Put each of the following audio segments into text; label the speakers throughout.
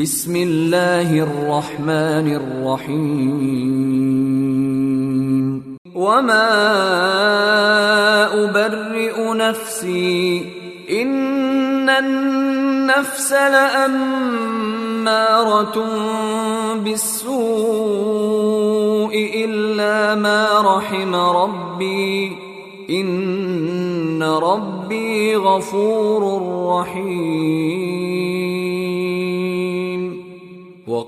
Speaker 1: بسم الله الرحمن الرحيم. وما ابرئ نفسي. ان النفس لاماره بالسوء الا ما رحم ربي. ان ربي غفور رحيم.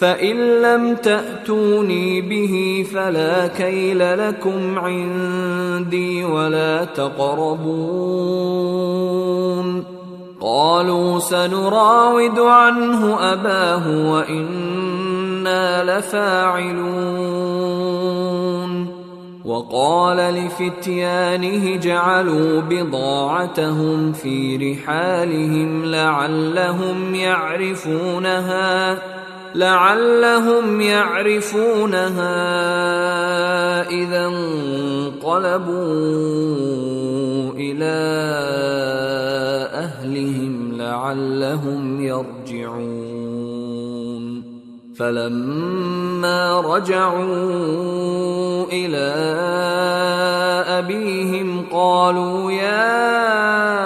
Speaker 1: فإن لم تأتوني به فلا كيل لكم عندي ولا تقربون. قالوا سنراود عنه أباه وإنا لفاعلون. وقال لفتيانه جعلوا بضاعتهم في رحالهم لعلهم يعرفونها. لعلهم يعرفونها إذا انقلبوا إلى أهلهم لعلهم يرجعون. فلما رجعوا إلى أبيهم قالوا يا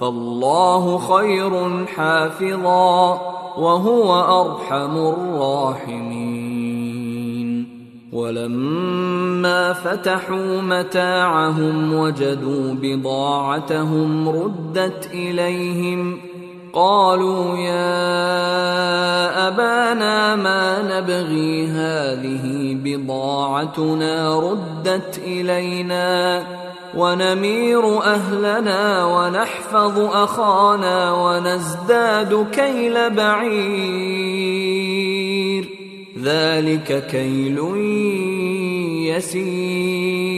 Speaker 1: فالله خير حافظا وهو أرحم الراحمين. ولما فتحوا متاعهم وجدوا بضاعتهم ردت إليهم قالوا يا أبانا ما نبغي هذه بضاعتنا ردت إلينا. ونمير أهلنا ونحفظ أخانا ونزداد كيل بعير. ذلك كيل يسير.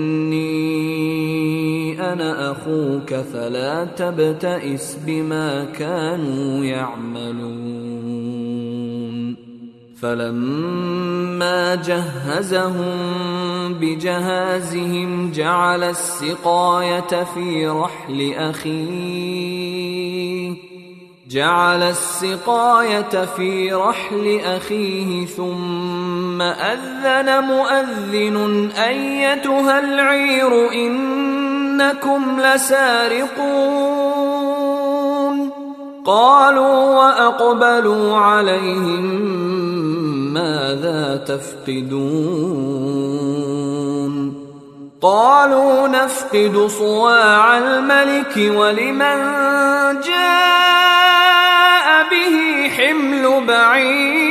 Speaker 1: أنا أخوك فلا تبتئس بما كانوا يعملون. فلما جهزهم بجهازهم جعل السقاية في رحل أخيه. جعل السقاية في رحل أخيه ثم أذن مؤذن أيتها العير إنكم لسارقون. قالوا وأقبلوا عليهم ماذا تفقدون. قالوا نفقد صواع الملك ولمن جاء به حمل بعير.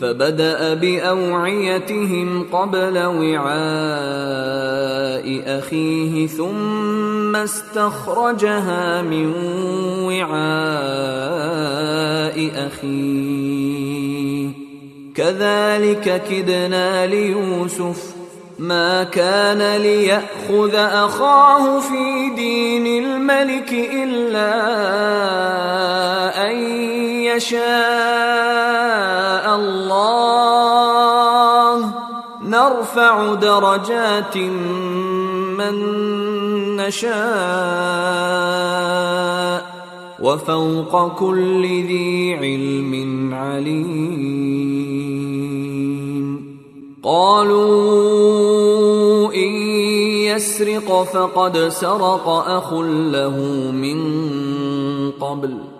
Speaker 1: فبدأ بأوعيتهم قبل وعاء أخيه ثم استخرجها من وعاء أخيه. كذلك كدنا ليوسف ما كان ليأخذ أخاه في دين الملك إلا أن يشاء الله. نرفع درجات من نشاء. وفوق كل ذي علم عليم. قالوا إن يسرق فقد سرق أخ له من قبل.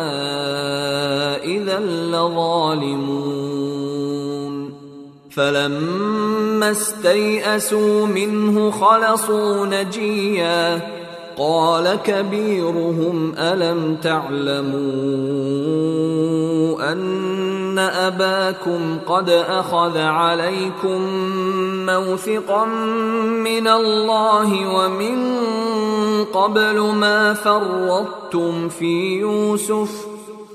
Speaker 1: لظالمون. فلما استيئسوا منه خلصوا نجيا. قال كبيرهم ألم تعلموا أن أباكم قد أخذ عليكم موثقا من الله ومن قبل ما فرطتم في يوسف؟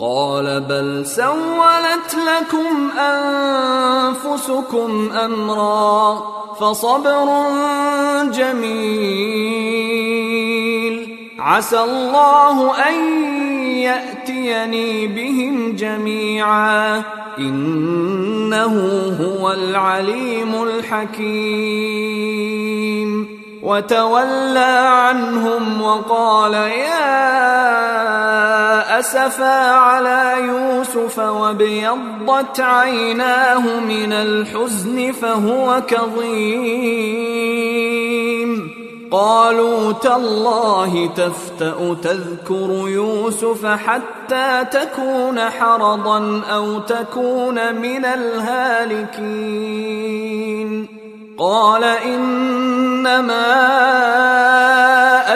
Speaker 1: قال بل سولت لكم أنفسكم أمرا فصبر جميل. عسى الله أن يأتيني بهم جميعا. إنه هو العليم الحكيم. وتولى عنهم وقال يا أسفا على يوسف وابيضت عيناه من الحزن فهو كظيم. قالوا تالله تفتأ تذكر يوسف حتى تكون حرضا أو تكون من الهالكين. قال إنما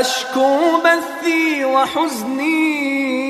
Speaker 1: أشكو بثي وحزني.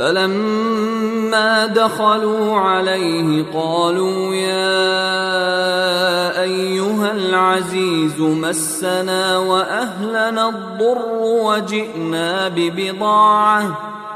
Speaker 1: فلما دخلوا عليه قالوا يا أيها العزيز مسنا وأهلنا الضر وجئنا ببضاعة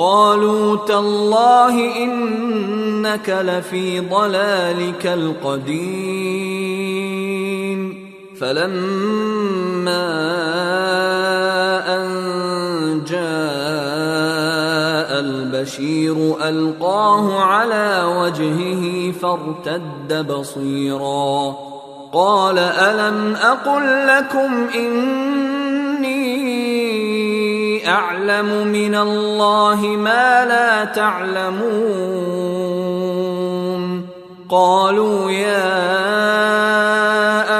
Speaker 1: قالوا تالله إنك لفي ضلالك القديم. فلما أن جاء البشير ألقاه على وجهه فارتد بصيرا. قال ألم أقل لكم إني أعلم من الله ما لا تعلمون. قالوا يا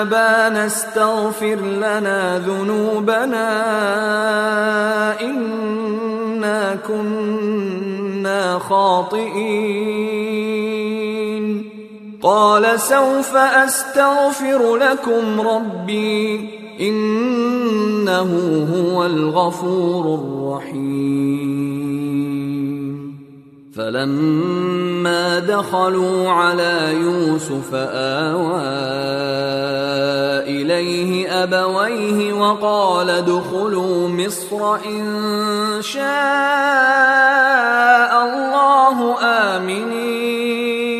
Speaker 1: أبانا استغفر لنا ذنوبنا إنا كنا خاطئين. قال سوف أستغفر لكم ربي إنه هو الغفور الرحيم. فلما دخلوا على يوسف آوى إليه أبويه وقال ادخلوا مصر إن شاء الله آمنين.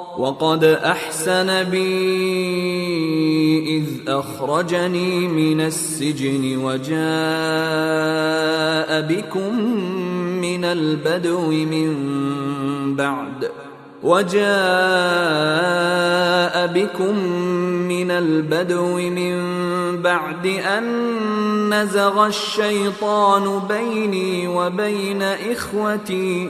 Speaker 1: وقد أحسن بي إذ أخرجني من السجن وجاء بكم من البدو من بعد وجاء بكم من البدو من بعد أن نزغ الشيطان بيني وبين إخوتي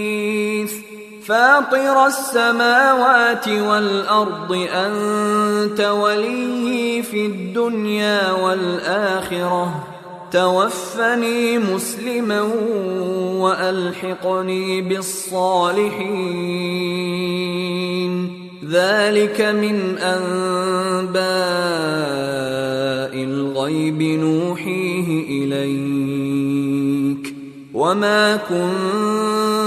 Speaker 1: فاطر السماوات والأرض أنت ولي في الدنيا والآخرة. توفني مسلما وألحقني بالصالحين. ذلك من أنباء الغيب نوحيه إليك. وما كنت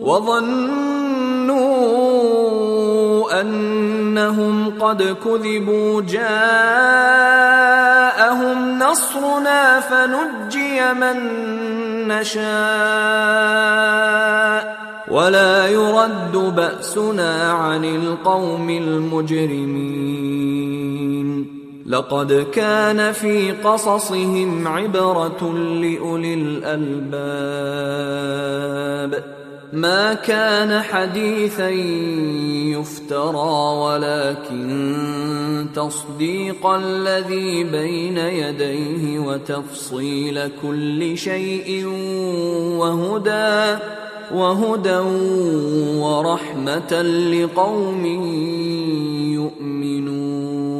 Speaker 1: وظنوا أنهم قد كذبوا جاءهم نصرنا فنجي من نشاء ولا يرد بأسنا عن القوم المجرمين. لقد كان في قصصهم عبرة لأولي الألباب. ما كان حديثا يفترى ولكن تصديق الذي بين يديه وتفصيل كل شيء وهدى وهدى ورحمة لقوم يؤمنون.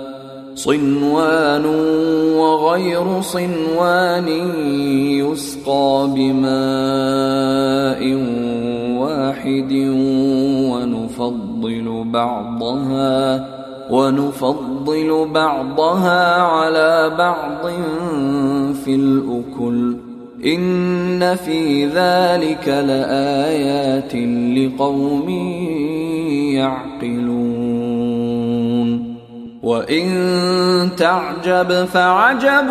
Speaker 1: صنوان وغير صنوان يسقى بماء واحد ونفضل بعضها ونفضل بعضها على بعض في الأكل. إن في ذلك لآيات لقوم يعقلون. وإن تعجب فعجب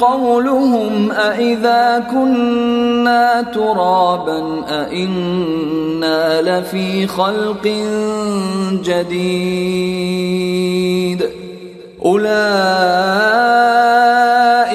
Speaker 1: قولهم أإذا كنا ترابا أإنا لفي خلق جديد أولئك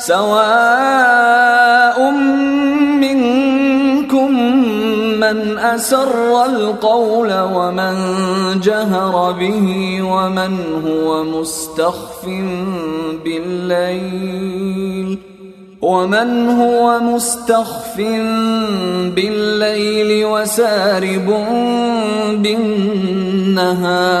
Speaker 1: سواء منكم من أسر القول ومن جهر به ومن هو مستخف بالليل ومن هو مستخف بالليل وسارب بالنهار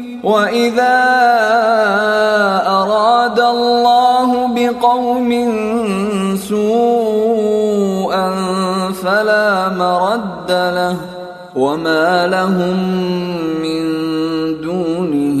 Speaker 1: واذا اراد الله بقوم سوءا فلا مرد له وما لهم من دونه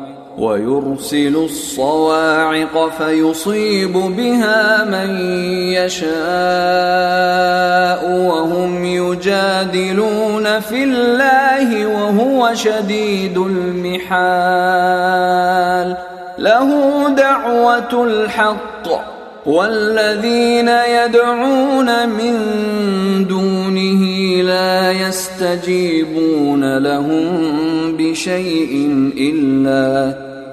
Speaker 1: ويرسل الصواعق فيصيب بها من يشاء وهم يجادلون في الله وهو شديد المحال. له دعوة الحق والذين يدعون من دونه لا يستجيبون لهم بشيء إلا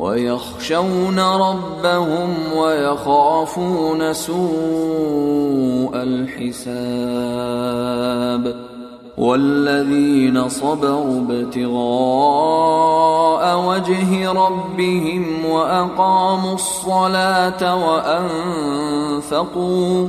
Speaker 1: ويخشون ربهم ويخافون سوء الحساب والذين صبروا ابتغاء وجه ربهم وأقاموا الصلاة وأنفقوا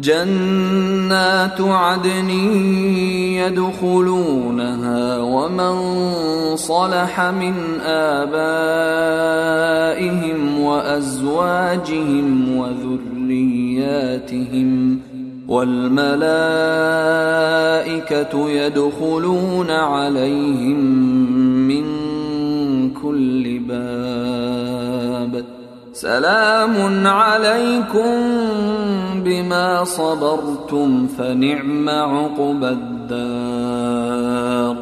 Speaker 1: جنات عدن يدخلونها ومن صلح من آبائهم وأزواجهم وذرياتهم والملائكة يدخلون عليهم من كل باب سلام عليكم بما صبرتم فنعم عقبى الدار.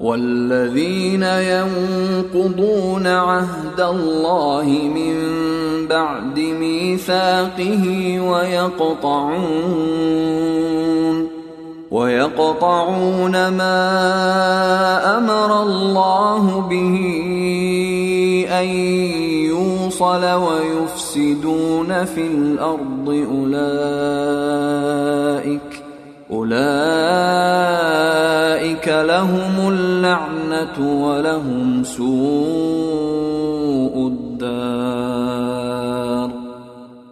Speaker 1: والذين ينقضون عهد الله من بعد ميثاقه ويقطعون. ويقطعون ما أمر الله به أن يوصل ويفسدون في الأرض أولئك أولئك لهم اللعنة ولهم سوء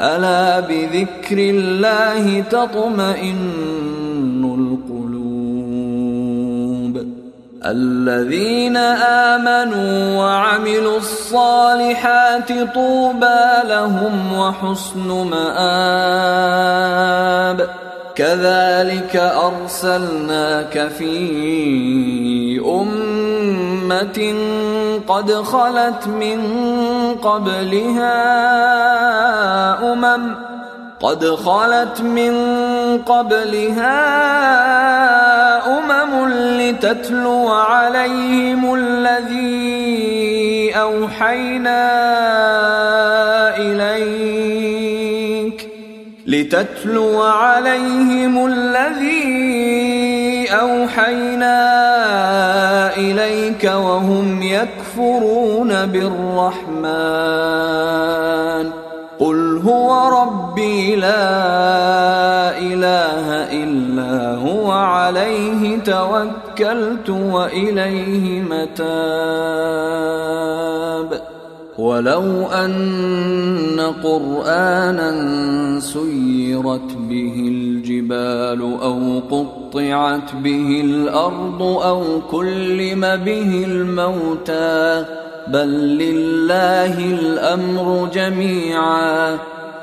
Speaker 1: ألا بذكر الله تطمئن الذين آمنوا وعملوا الصالحات طوبى لهم وحسن مآب كذلك أرسلناك في امه قد خلت من قبلها أمم قد خلت من قبلها أمم لتتلو عليهم الذي أوحينا إليك لتتلو عليهم الذي أوحينا اليك وهم يكفرون بالرحمن. قل هو ربي لا إله إلا هو عليه توكلت وإليه متاب. ولو أن قرآنا سيرت به الجبال أو قطعت به الأرض أو كلم به الموتى بل لله الأمر جميعا.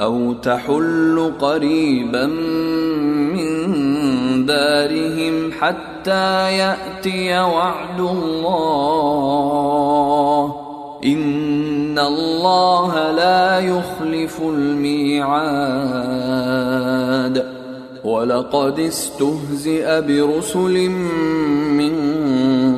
Speaker 1: أو تحل قريبا من دارهم حتى يأتي وعد الله. إن الله لا يخلف الميعاد. ولقد استهزئ برسل من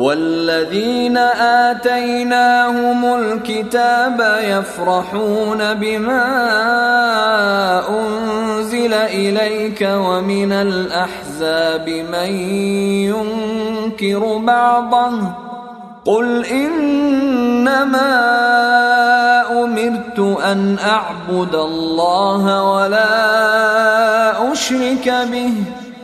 Speaker 1: والذين آتيناهم الكتاب يفرحون بما أنزل إليك ومن الأحزاب من ينكر بعضه قل إنما أمرت أن أعبد الله ولا أشرك به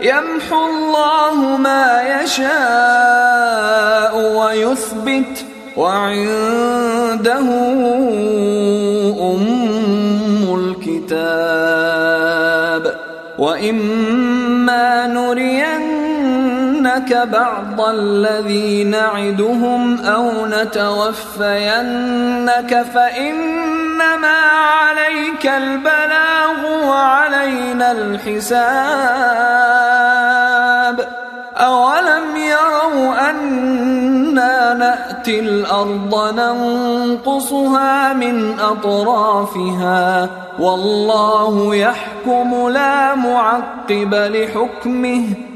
Speaker 1: يمحو الله ما يشاء ويثبت وعنده أم الكتاب. وإما نرينك بعض الذي نعدهم أو نتوفينك فإنما عليك البلاغ وعلينا الحساب. أولم يروا أنا نأتي الأرض ننقصها من أطرافها؟ والله يحكم لا معقب لحكمه.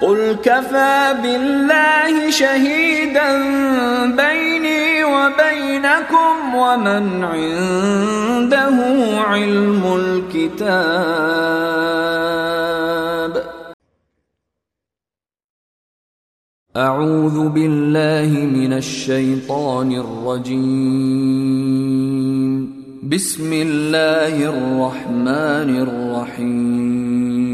Speaker 1: قل كفى بالله شهيدا بيني وبينكم ومن عنده علم الكتاب اعوذ بالله من الشيطان الرجيم بسم الله الرحمن الرحيم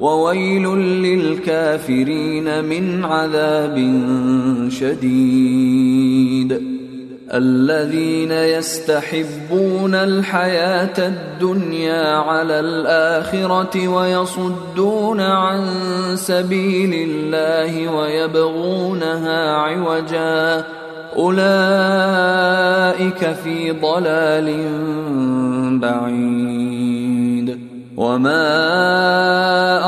Speaker 1: وويل للكافرين من عذاب شديد. الذين يستحبون الحياة الدنيا على الآخرة ويصدون عن سبيل الله ويبغونها عوجا. أولئك في ضلال بعيد. وما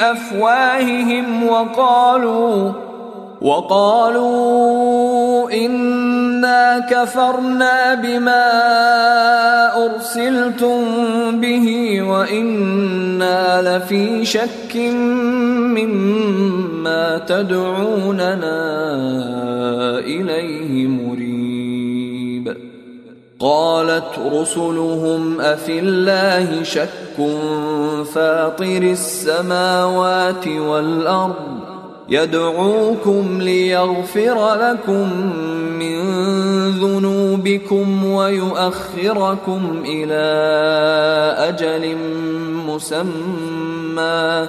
Speaker 1: أفواههم وقالوا وقالوا إنا كفرنا بما أرسلتم به وإنا لفي شك مما تدعوننا إليه مريب. قالت رسلهم أفي الله شك فاطر السماوات والأرض يدعوكم ليغفر لكم من ذنوبكم ويؤخركم إلى أجل مسمى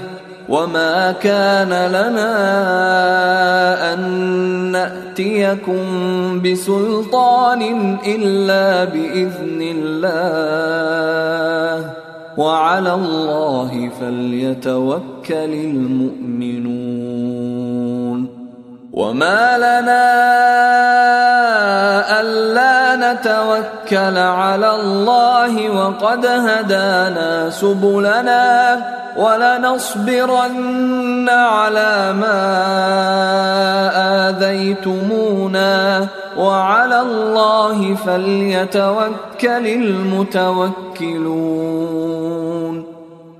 Speaker 1: وما كان لنا ان ناتيكم بسلطان الا باذن الله وعلى الله فليتوكل المؤمنون وما لنا الا نتوكل على الله وقد هدانا سبلنا ولنصبرن على ما آذيتمونا وعلى الله فليتوكل المتوكلون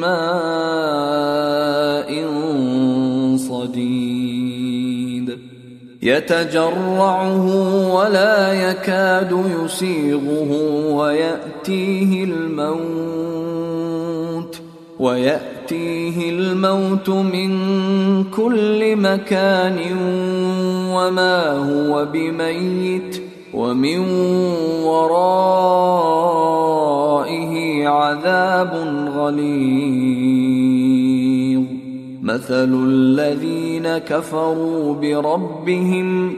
Speaker 1: ماء صديد يتجرعه ولا يكاد يسيغه وياتيه الموت وياتيه الموت من كل مكان وما هو بميت ومن ورائه عذاب غليظ. مثل الذين كفروا بربهم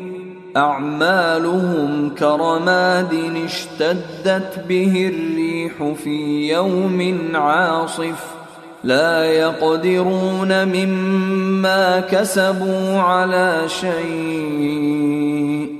Speaker 1: أعمالهم كرماد اشتدت به الريح في يوم عاصف. لا يقدرون مما كسبوا على شيء.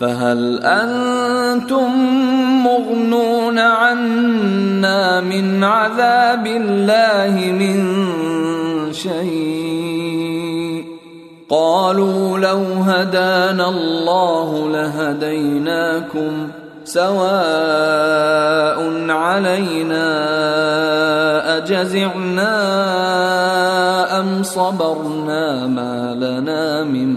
Speaker 1: فهل أنتم مغنون عنا من عذاب الله من شيء؟ قالوا لو هدانا الله لهديناكم سواء علينا أجزعنا أم صبرنا ما لنا من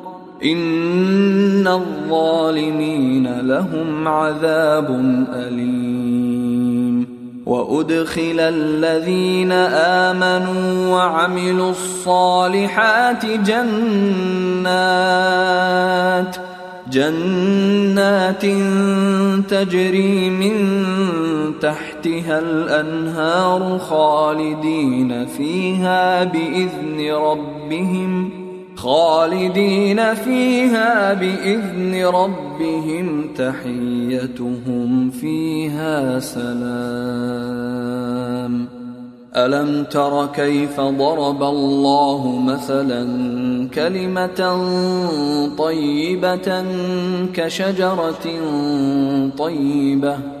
Speaker 1: إن الظالمين لهم عذاب أليم وأدخل الذين آمنوا وعملوا الصالحات جنات ۖ جنات تجري من تحتها الانهار خالدين فيها باذن ربهم خالدين فيها بإذن ربهم تحيتهم فيها سلام. ألم تر كيف ضرب الله مثلا كلمة طيبة كشجرة طيبة؟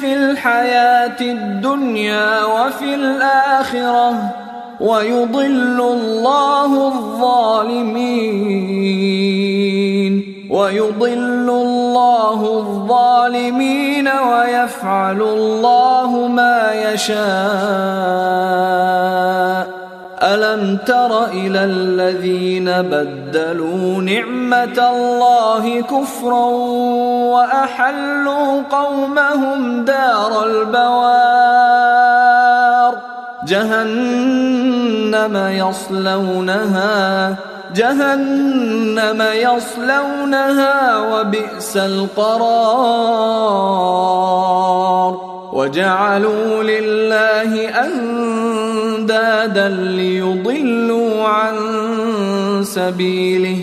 Speaker 1: في الحياة الدنيا وفي الآخرة ويضل الله الظالمين ويضل الله الظالمين ويفعل الله ما يشاء ألم تر إلى الذين بدلوا نعمة الله كفرا وأحلوا قومهم دار البوار؟ جهنم يصلونها جهنم يصلونها وبئس القرار. وجعلوا لله أندادا ليضلوا عن سبيله.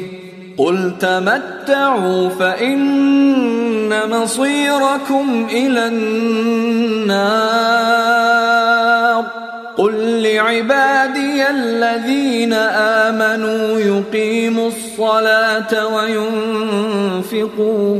Speaker 1: قل تمتعوا فإن مصيركم إلى النار. قل لعبادي الذين آمنوا يقيموا الصلاة وينفقوا.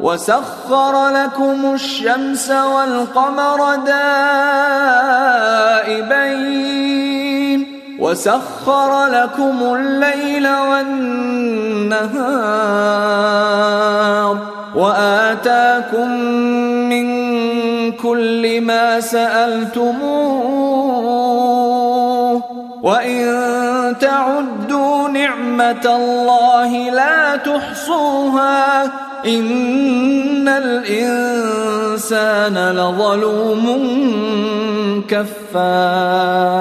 Speaker 1: وسخر لكم الشمس والقمر دائبين وسخر لكم الليل والنهار وآتاكم من كل ما سألتموه وإن تعدوا نعمة الله لا تحصوها إن الإنسان لظلوم كفار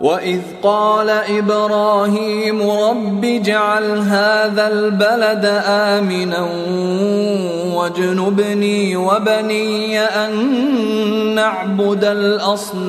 Speaker 1: واذ قال إبراهيم رب اجعل هذا البلد امنا واجنبني وبني ان نعبد الاصنام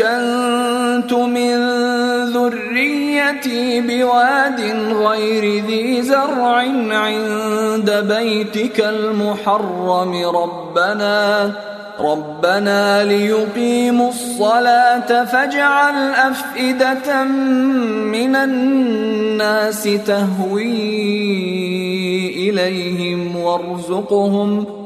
Speaker 1: اسكنت من ذريتي بواد غير ذي زرع عند بيتك المحرم. ربنا ربنا ليقيموا الصلاة فاجعل أفئدة من الناس تهوي إليهم وارزقهم.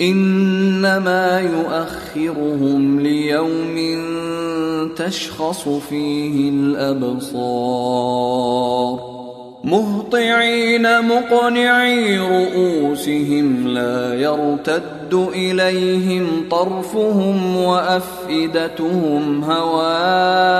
Speaker 1: إنما يؤخرهم ليوم تشخص فيه الأبصار. مهطعين مقنعي رؤوسهم لا يرتد إليهم طرفهم وأفئدتهم هواء.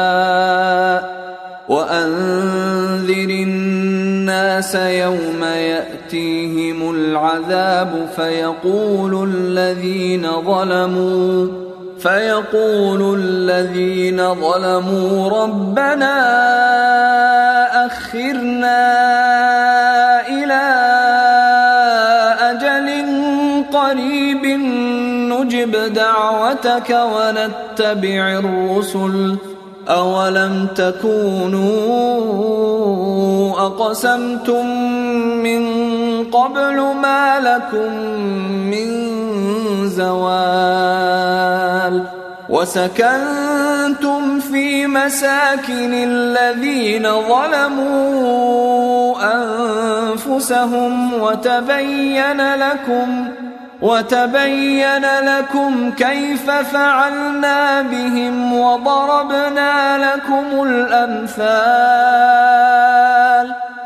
Speaker 1: وأنذر الناس يوم يأتيهم العذاب فيقول الذين ظلموا فيقول الذين ظلموا ربنا أخرنا إلى أجل قريب نجب دعوتك ونتبع الرسل. أولم تكونوا أقسمتم من قبل ما لكم من زوال وسكنتم في مساكن الذين ظلموا انفسهم وتبين لكم وتبين لكم كيف فعلنا بهم وضربنا لكم الأمثال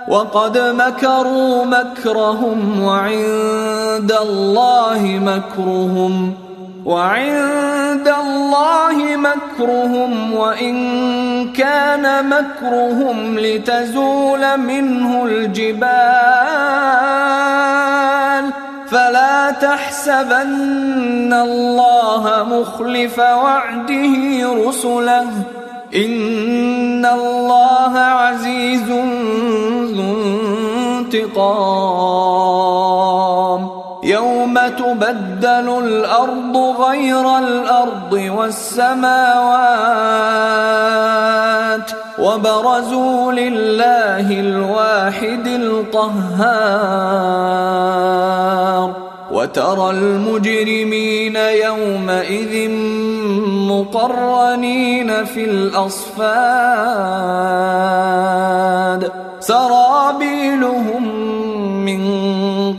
Speaker 1: وقد مكروا مكرهم وعند الله مكرهم وعند الله مكرهم وإن كان مكرهم لتزول منه الجبال فلا تحسبن الله مخلف وعده رسله. إن الله عزيز ذو انتقام. يوم تبدل الأرض غير الأرض والسماوات وبرزوا لله الواحد القهار. وترى المجرمين يومئذ مقرنين في الأصفاد. سرابيلهم من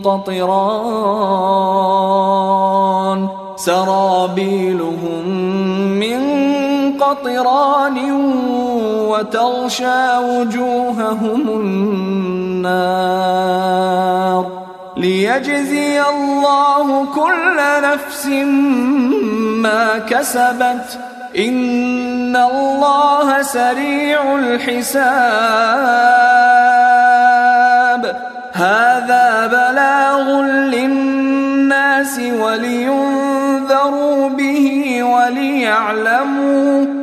Speaker 1: قطران. سرابيلهم من قطران وتغشى وجوههم النار ليجزي الله كل نفس ما كسبت. إن الله سريع الحساب. هذا بلاغ للناس ولينذروا به وليعلموا.